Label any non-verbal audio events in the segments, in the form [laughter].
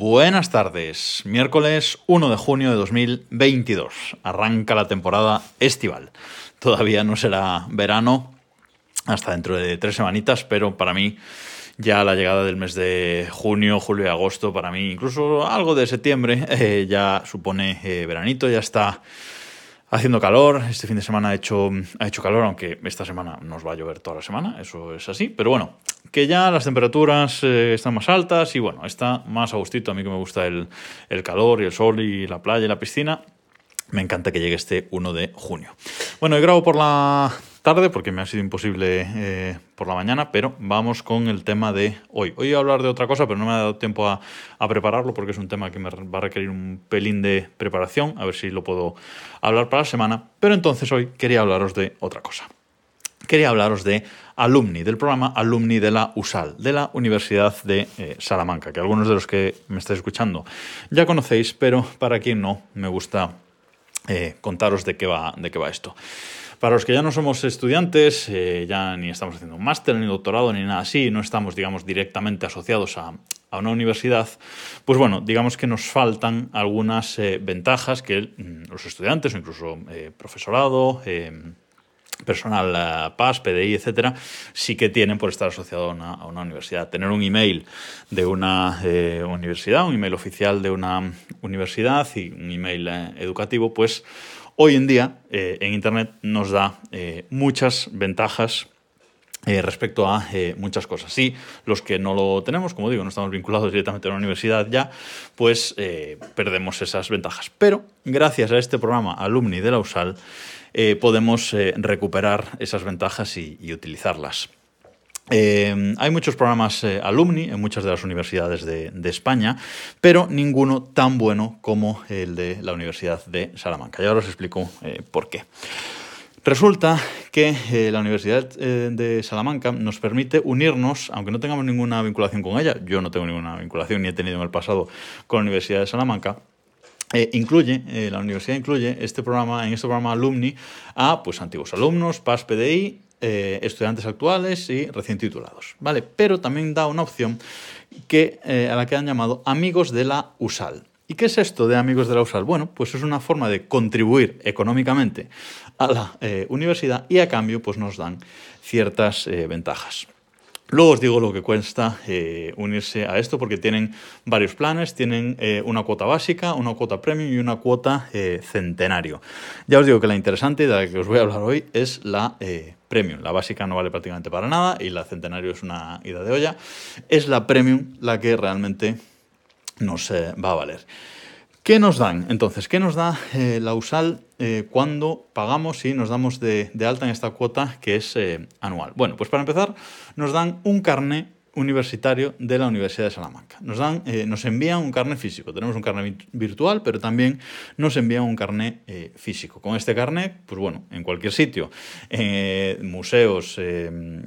Buenas tardes. Miércoles 1 de junio de 2022. Arranca la temporada estival. Todavía no será verano hasta dentro de tres semanitas, pero para mí ya la llegada del mes de junio, julio y agosto, para mí incluso algo de septiembre, [laughs] eh, ya supone eh, veranito, ya está haciendo calor. Este fin de semana ha hecho, ha hecho calor, aunque esta semana nos va a llover toda la semana, eso es así. Pero bueno, que ya las temperaturas eh, están más altas y bueno, está más a gustito. A mí que me gusta el, el calor y el sol y la playa y la piscina. Me encanta que llegue este 1 de junio. Bueno, he grabo por la tarde porque me ha sido imposible eh, por la mañana, pero vamos con el tema de hoy. Hoy voy a hablar de otra cosa, pero no me ha dado tiempo a, prepararlo porque es un tema que me va a requerir un pelín de preparación, a ver si lo puedo hablar para la semana. Pero entonces hoy quería hablaros de otra cosa. Quería hablaros de alumni, del programa Alumni de la USAL, de la Universidad de eh, Salamanca, que algunos de los que me estáis escuchando ya conocéis, pero para quien no, me gusta eh, contaros de qué, va, de qué va esto. Para los que ya no somos estudiantes, eh, ya ni estamos haciendo un máster, ni doctorado, ni nada así, no estamos, digamos, directamente asociados a, una universidad, pues bueno, digamos que nos faltan algunas eh, ventajas que mm, los estudiantes o incluso eh, profesorado, personal PAS, PDI, etcétera, sí que tienen por estar asociado a una, universidad. Tener un email de una universidad, un email oficial de una universidad y un email educativo, pues hoy en día eh, en Internet nos da muchas ventajas eh, respecto a eh, muchas cosas. Sí, los que no lo tenemos, como digo, no estamos vinculados directamente a la universidad ya, pues eh, perdemos esas ventajas. Pero gracias a este programa Alumni de la USAL podemos recuperar esas ventajas y utilizarlas. Eh, hay muchos programas eh, alumni en muchas de las universidades de, España, pero ninguno tan bueno como el de la Universidad de Salamanca. Y ahora os explico eh, por qué. Resulta que la Universidad de Salamanca nos permite unirnos, aunque no tengamos ninguna vinculación con ella, yo no tengo ninguna vinculación ni he tenido en el pasado con la Universidad de Salamanca, incluye, la universidad incluye este programa, en este programa alumni a pues, antiguos alumnos, PAS, PDI, eh, estudiantes actuales y recién titulados, ¿vale? Pero también da una opción que, a la que han llamado amigos de la USAL. ¿Y qué es esto de Amigos de la USAL? Bueno, pues es una forma de contribuir económicamente a la eh, universidad y a cambio pues nos dan ciertas eh, ventajas. Luego os digo lo que cuesta eh, unirse a esto porque tienen varios planes, tienen eh, una cuota básica, una cuota premium y una cuota eh, centenario. Ya os digo que la interesante de la que os voy a hablar hoy es la premium. La básica no vale prácticamente para nada y la centenario es una ida de olla. Es la premium la que realmente nos va a valer. ¿Qué nos dan? Entonces, ¿qué nos da eh, la USAL eh, cuando pagamos y nos damos de, alta en esta cuota que es eh, anual? Bueno, pues para empezar, nos dan un carnet universitario de la Universidad de Salamanca. Nos, dan, eh, nos envían un carnet físico. Tenemos un carnet virtual, pero también nos envían un carnet eh, físico. Con este carnet, pues bueno, en cualquier sitio, eh, museos,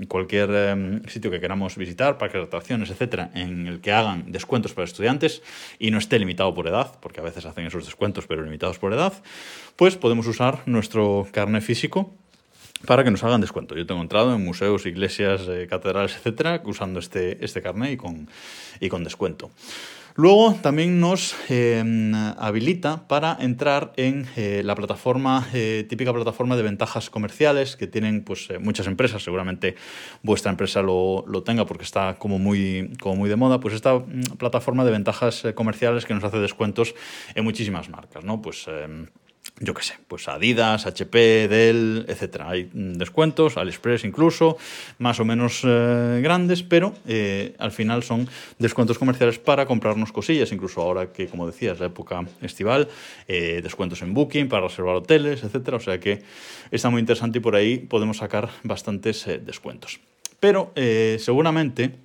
cualquier sitio que queramos visitar, parques de atracciones, etcétera, en el que hagan descuentos para estudiantes y no esté limitado por edad, porque a veces hacen esos descuentos, pero limitados por edad, pues podemos usar nuestro carnet físico para que nos hagan descuento. Yo tengo entrado en museos, iglesias, eh, catedrales, etcétera, usando este, este carnet y con, y con descuento. Luego también nos eh, habilita para entrar en eh, la plataforma, eh, típica plataforma de ventajas comerciales que tienen pues, muchas empresas, seguramente vuestra empresa lo, lo, tenga porque está como muy, como muy de moda, pues esta mm, plataforma de ventajas comerciales que nos hace descuentos en muchísimas marcas, ¿no? Pues em, yo qué sé, pues Adidas, HP, Dell, etcétera. Hay descuentos, AliExpress incluso, más o menos eh, grandes, pero eh, al final son descuentos comerciales para comprarnos cosillas, incluso ahora que, como decías, la época estival, eh, descuentos en Booking para reservar hoteles, etcétera. O sea que está muy interesante y por ahí podemos sacar bastantes descuentos. Pero seguramente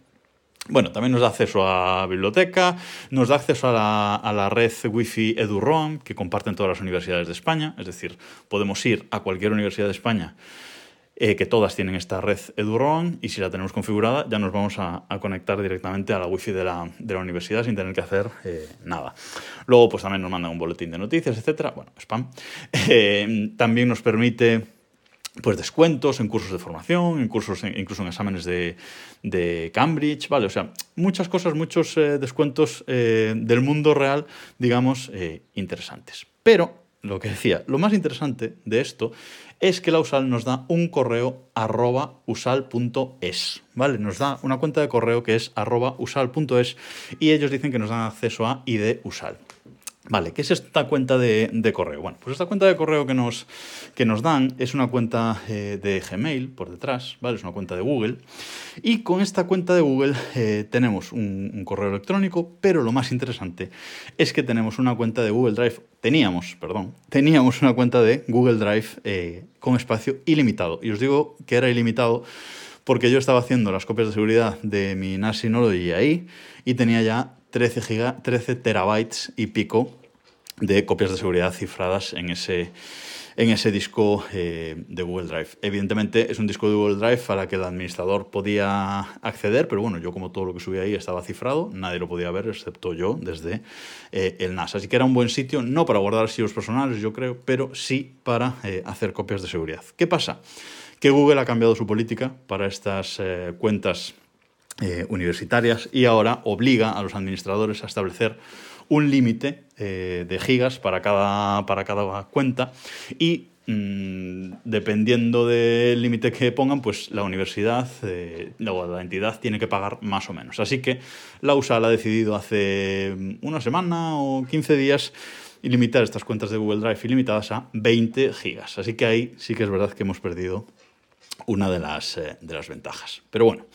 bueno, también nos da acceso a biblioteca, nos da acceso a la, a la red Wi-Fi EduRoam que comparten todas las universidades de España, es decir, podemos ir a cualquier universidad de España eh, que todas tienen esta red EduRoam y si la tenemos configurada ya nos vamos a, a conectar directamente a la Wi-Fi de la, de la universidad sin tener que hacer eh, nada. Luego pues también nos mandan un boletín de noticias, etcétera, bueno, spam. [laughs] Eh, también nos permite pues descuentos en cursos de formación, en cursos, incluso en exámenes de, de, Cambridge, ¿vale? O sea, muchas cosas, muchos eh, descuentos eh, del mundo real, digamos, eh, interesantes. Pero, lo que decía, lo más interesante de esto es que la USAL nos da un correo arroba usal.es, ¿vale? Nos da una cuenta de correo que es arroba usal.es y ellos dicen que nos dan acceso a ID USAL. Vale, ¿qué es esta cuenta de, correo? Bueno, pues esta cuenta de correo que nos, que nos dan es una cuenta eh, de Gmail por detrás, ¿vale? Es una cuenta de Google. Y con esta cuenta de Google eh, tenemos un, correo electrónico, pero lo más interesante es que tenemos una cuenta de Google Drive. Teníamos, perdón, teníamos una cuenta de Google Drive eh, con espacio ilimitado. Y os digo que era ilimitado porque yo estaba haciendo las copias de seguridad de mi NAS Synology ahí y tenía ya 13, giga, 13 terabytes y pico de copias de seguridad cifradas en ese, en ese disco eh, de Google Drive. Evidentemente es un disco de Google Drive a la que el administrador podía acceder, pero bueno, yo como todo lo que subía ahí estaba cifrado, nadie lo podía ver excepto yo desde eh, el NAS. Así que era un buen sitio, no para guardar archivos personales, yo creo, pero sí para eh, hacer copias de seguridad. ¿Qué pasa? Que Google ha cambiado su política para estas cuentas universitarias y ahora obliga a los administradores a establecer un límite eh, de gigas para cada, para cada cuenta y mm, dependiendo del límite que pongan, pues la universidad eh, o la entidad tiene que pagar más o menos. Así que la USAL ha decidido hace una semana o 15 días limitar estas cuentas de Google Drive ilimitadas a 20 gigas. Así que ahí sí que es verdad que hemos perdido una de las, eh, de las ventajas. Pero bueno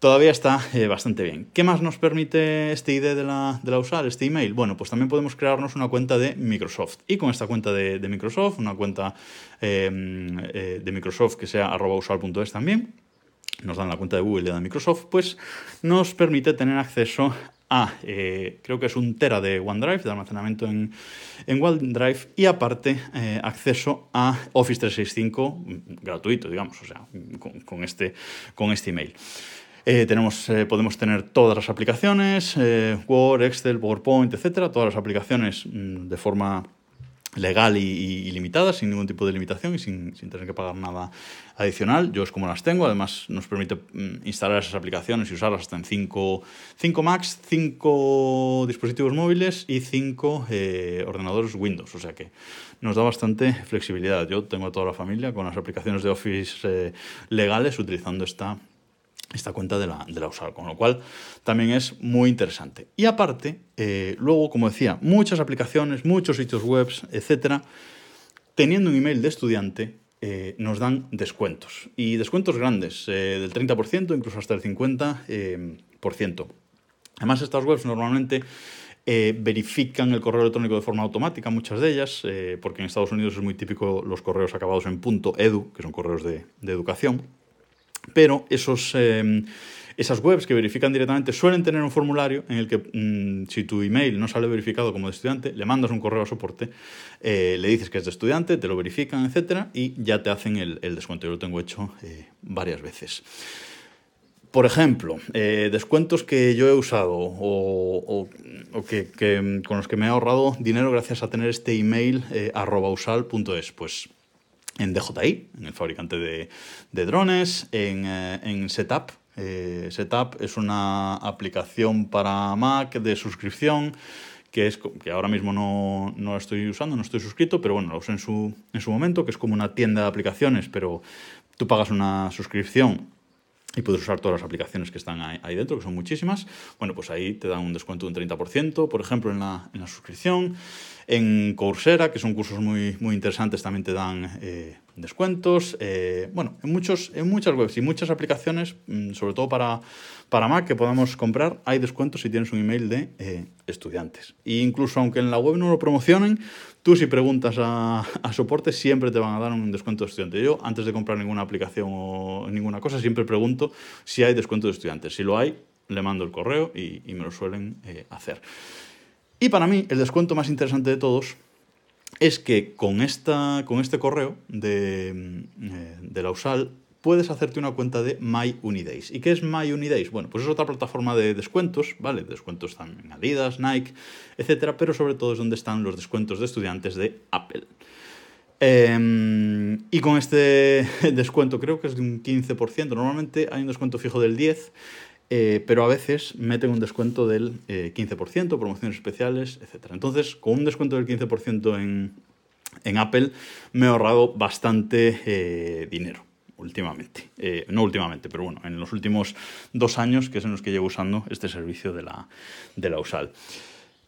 todavía está eh, bastante bien. ¿Qué más nos permite este ID de la, de la USAL, este email? Bueno, pues también podemos crearnos una cuenta de Microsoft. Y con esta cuenta de, Microsoft, una cuenta em, eh, de Microsoft que sea arroba también, nos dan la cuenta de Google y de Microsoft, pues nos permite tener acceso a, eh, creo que es un tera de OneDrive, de almacenamiento en, en OneDrive, y aparte acceso a Office 365 mm, gratuito, digamos, o sea, con, este, con este email. Eh, tenemos, eh, podemos tener todas las aplicaciones, eh, Word, Excel, PowerPoint, etcétera, todas las aplicaciones mm, de forma legal y, ilimitada, sin ningún tipo de limitación y sin, tener que pagar nada adicional. Yo es como las tengo, además nos permite mm, instalar esas aplicaciones y usarlas hasta en 5 Macs, 5 dispositivos móviles y 5 ordenadores Windows, o sea que nos da bastante flexibilidad. Yo tengo a toda la familia con las aplicaciones de Office legales utilizando esta esta cuenta de la, de la con lo cual también es muy interesante. Y aparte, eh, luego, como decía, muchas aplicaciones, muchos sitios web, etcétera, teniendo un email de estudiante, eh, nos dan descuentos. Y descuentos grandes, eh, del 30%, incluso hasta el 50%. Además, estas webs normalmente verifican el correo electrónico de forma automática, muchas de ellas, porque en Estados Unidos es muy típico los correos acabados en .edu, que son correos de educación pero esos, em, esas webs que verifican directamente suelen tener un formulario en el que mm, si tu email no sale verificado como de estudiante, le mandas un correo a soporte, eh, le dices que es de estudiante, te lo verifican, etcétera, y ya te hacen el, descuento. Yo lo tengo hecho eh, varias veces. Por ejemplo, eh, descuentos que yo he usado o, que, con los que me he ahorrado dinero gracias a tener este email arroba usal.es. Pues en DJI, en el fabricante de, drones, en, eh, Setup. Eh, Setup es una aplicación para Mac de suscripción que, es, que ahora mismo no, no estoy usando, no estoy suscrito, pero bueno, lo usé en su, en su momento, que es como una tienda de aplicaciones, pero tú pagas una suscripción y puedes usar todas las aplicaciones que están ahí, dentro, que son muchísimas. Bueno, pues ahí te dan un descuento de un 30%, por ejemplo, en la, en la suscripción. En Coursera, que son cursos muy, muy interesantes, también te dan eh, descuentos. Eh, bueno, en, muchos, en muchas webs y muchas aplicaciones, mm, sobre todo para, para Mac, que podamos comprar, hay descuentos si tienes un email de eh, estudiantes. E incluso aunque en la web no lo promocionen, tú si preguntas [laughs] a, soporte siempre te van a dar un descuento de estudiante. Yo, antes de comprar ninguna aplicación o ninguna cosa, siempre pregunto si hay descuento de estudiantes. Si lo hay, le mando el correo y me lo suelen hacer. Y para mí, el descuento más interesante de todos es que con, esta, con este correo de, mm, eh, de la puedes hacerte una cuenta de MyUnidays. ¿Y qué es MyUnidays? Bueno, pues es otra plataforma de descuentos, ¿vale? Descuentos están en Adidas, Nike, etcétera, pero sobre todo es donde están los descuentos de estudiantes de Apple. Em, y con este [laughs] descuento creo que es de un 15%. Normalmente hay un descuento fijo del 10%, eh, pero a veces meten un descuento del 15%, eh, promociones especiales, etc. Entonces, con un descuento del 15% en, en, Apple, me he ahorrado bastante eh, dinero últimamente. no últimamente, pero bueno, en los últimos dos años, que es en los que llevo usando este servicio de la, de la USAL.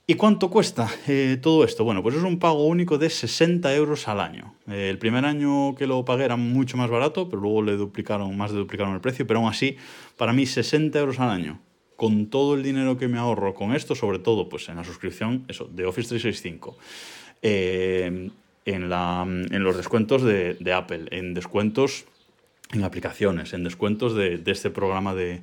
¿Y cuánto cuesta eh, todo esto? Bueno, pues es un pago único de 60 euros al año. Eh, el primer año que lo pagué era mucho más barato, pero luego le duplicaron, más de duplicaron el precio, pero aún así, para mí 60 euros al año, con todo el dinero que me ahorro con esto, sobre todo pues en la suscripción eso, de Office 365, eh, en, la, en, los descuentos de, de, Apple, en descuentos en aplicaciones, en descuentos de, de este programa de,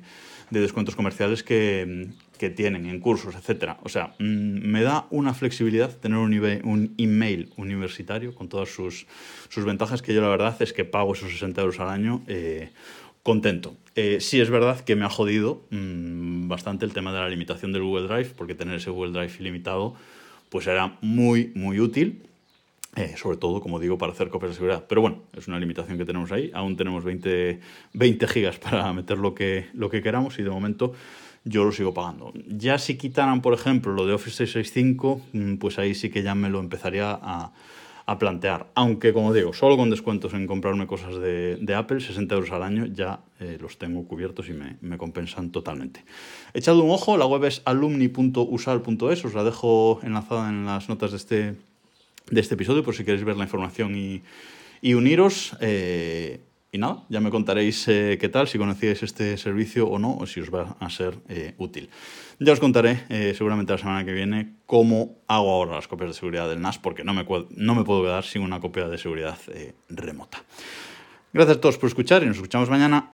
de descuentos comerciales que, que, tienen en cursos, etc. O sea, mm, me da una flexibilidad tener un, un email universitario con todas sus, sus, ventajas que yo la verdad es que pago esos 60 euros al año eh, contento. Eh, sí es verdad que me ha jodido mmm, bastante el tema de la limitación del Google Drive, porque tener ese Google Drive ilimitado pues era muy, muy útil eh, sobre todo, como digo, para hacer copias de seguridad. Pero bueno, es una limitación que tenemos ahí. Aún tenemos 20, 20 gigas para meter lo que, lo que queramos y de momento yo lo sigo pagando. Ya si quitaran, por ejemplo, lo de Office 365, mm, pues ahí sí que ya me lo empezaría a, a plantear. Aunque, como digo, solo con descuentos en comprarme cosas de, Apple, 60 euros al año, ya eh, los tengo cubiertos y me, me, compensan totalmente. Echado un ojo, la web es alumni.usal.es, os la dejo enlazada en las notas de este de este episodio, por si queréis ver la información y, y uniros. Eh, y nada, ya me contaréis eh, qué tal, si conocíais este servicio o no, o si os va a ser eh, útil. Ya os contaré eh, seguramente la semana que viene cómo hago ahora las copias de seguridad del NAS, porque no me, no me puedo quedar sin una copia de seguridad remota. Gracias a todos por escuchar y nos escuchamos mañana.